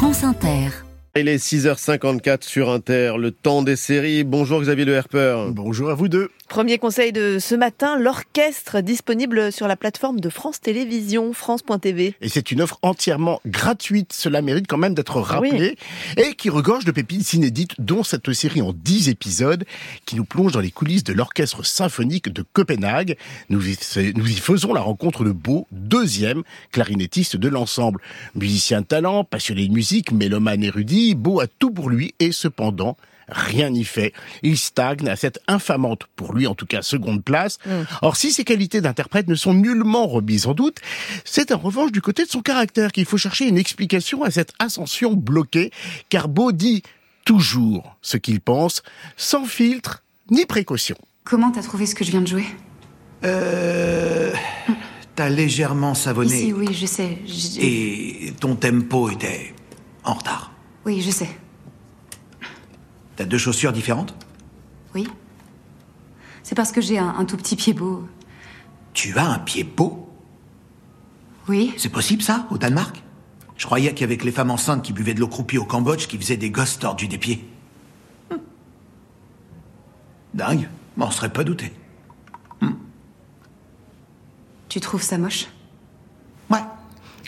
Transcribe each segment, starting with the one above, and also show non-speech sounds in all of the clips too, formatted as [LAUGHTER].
France Inter. Il est 6h54 sur Inter, le temps des séries. Bonjour Xavier Le Herper. Bonjour à vous deux. Premier conseil de ce matin, l'orchestre disponible sur la plateforme de France Télévisions, France.tv. Et c'est une offre entièrement gratuite, cela mérite quand même d'être rappelé, et qui regorge de pépites inédites, dont cette série en 10 épisodes, qui nous plonge dans les coulisses de l'orchestre symphonique de Copenhague. Nous y, nous y faisons la rencontre de Beau, deuxième clarinettiste de l'ensemble. Musicien de talent, passionné de musique, mélomane érudit, Beau a tout pour lui et cependant, rien n'y fait. Il stagne à cette infamante, pour lui en tout cas, seconde place. Mm. Or, si ses qualités d'interprète ne sont nullement remises en doute, c'est en revanche du côté de son caractère qu'il faut chercher une explication à cette ascension bloquée, car Beau dit toujours ce qu'il pense, sans filtre ni précaution. Comment t'as trouvé ce que je viens de jouer? Euh... T'as légèrement savonné. Ici, oui, je sais. Et ton tempo était en retard. Oui, je sais. T'as deux chaussures différentes? Oui. C'est parce que j'ai un, tout petit pied beau. Tu as un pied beau? Oui. C'est possible ça, au Danemark? Je croyais qu'il y avait que les femmes enceintes qui buvaient de l'eau croupie au Cambodge qui faisaient des gosses tordus des pieds. Hum. Dingue, m'en serait pas douté. Tu trouves ça moche?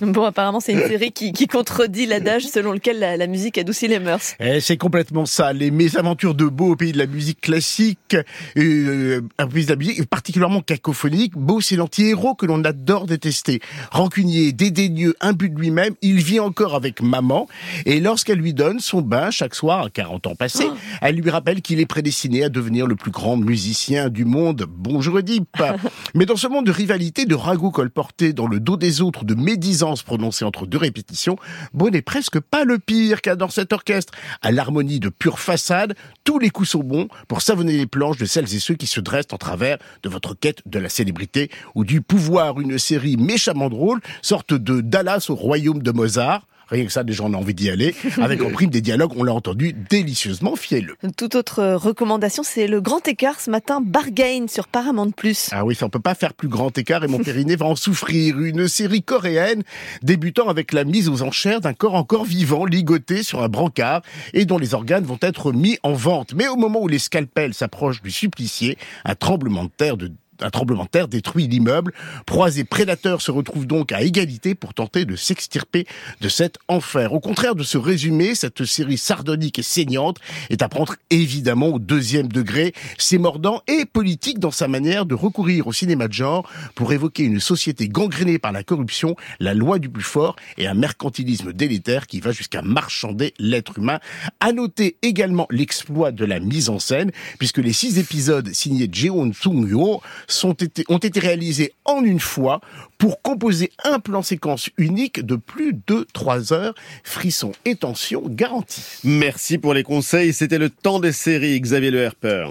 Bon, apparemment, c'est une série qui, qui contredit l'adage selon lequel la, musique adoucit les mœurs. Eh, c'est complètement ça. Les mésaventures de Beau au pays de la musique classique, euh, un pays de la musique particulièrement cacophonique. Beau, c'est l'anti-héros que l'on adore détester. Rancunier, dédaigneux, imbu de lui-même, il vit encore avec maman. Et lorsqu'elle lui donne son bain chaque soir, à 40 ans passés, oh. elle lui rappelle qu'il est prédestiné à devenir le plus grand musicien du monde. Bonjour Oedipe. [LAUGHS] Mais dans ce monde de rivalité, de ragots colportés dans le dos des autres, de médisance prononcée entre deux répétitions, Beau n'est presque pas le pire, dans cet orchestre, à l'harmonie de pure façade, tous les coups sont bons pour savonner les planches de celles et ceux qui se dressent en travers de votre quête de la célébrité ou du pouvoir, une série méchamment drôle, sorte de Dallas au royaume de Mozart, Rien que ça, des gens ont envie d'y aller. [LAUGHS] Avec en prime des dialogues, on l'a entendu, délicieusement fielleux. Toute autre recommandation, c'est le grand écart ce matin, Bargain sur Paramount+. Ah oui, ça on peut pas faire plus grand écart et mon périnée va en souffrir. Une série coréenne débutant avec la mise aux enchères d'un corps encore vivant ligoté sur un brancard et dont les organes vont être mis en vente. Mais au moment où les scalpels s'approchent du supplicié, un tremblement de terre de un tremblement de terre détruit l'immeuble. Proies et prédateurs se retrouvent donc à égalité pour tenter de s'extirper de cet enfer. Au contraire de ce résumé, cette série sardonique et saignante est à prendre évidemment au deuxième degré. C'est mordant et politique dans sa manière de recourir au cinéma de genre pour évoquer une société gangrénée par la corruption, la loi du plus fort et un mercantilisme délétère qui va jusqu'à marchander l'être humain. À noter également l'exploit de la mise en scène, puisque les six épisodes signés Jeon Sung-yo ont été réalisés en une fois pour composer un plan séquence unique de plus de 3 heures. Frisson et tension garantis. Merci pour les conseils. C'était le temps des séries, Xavier Le Herper.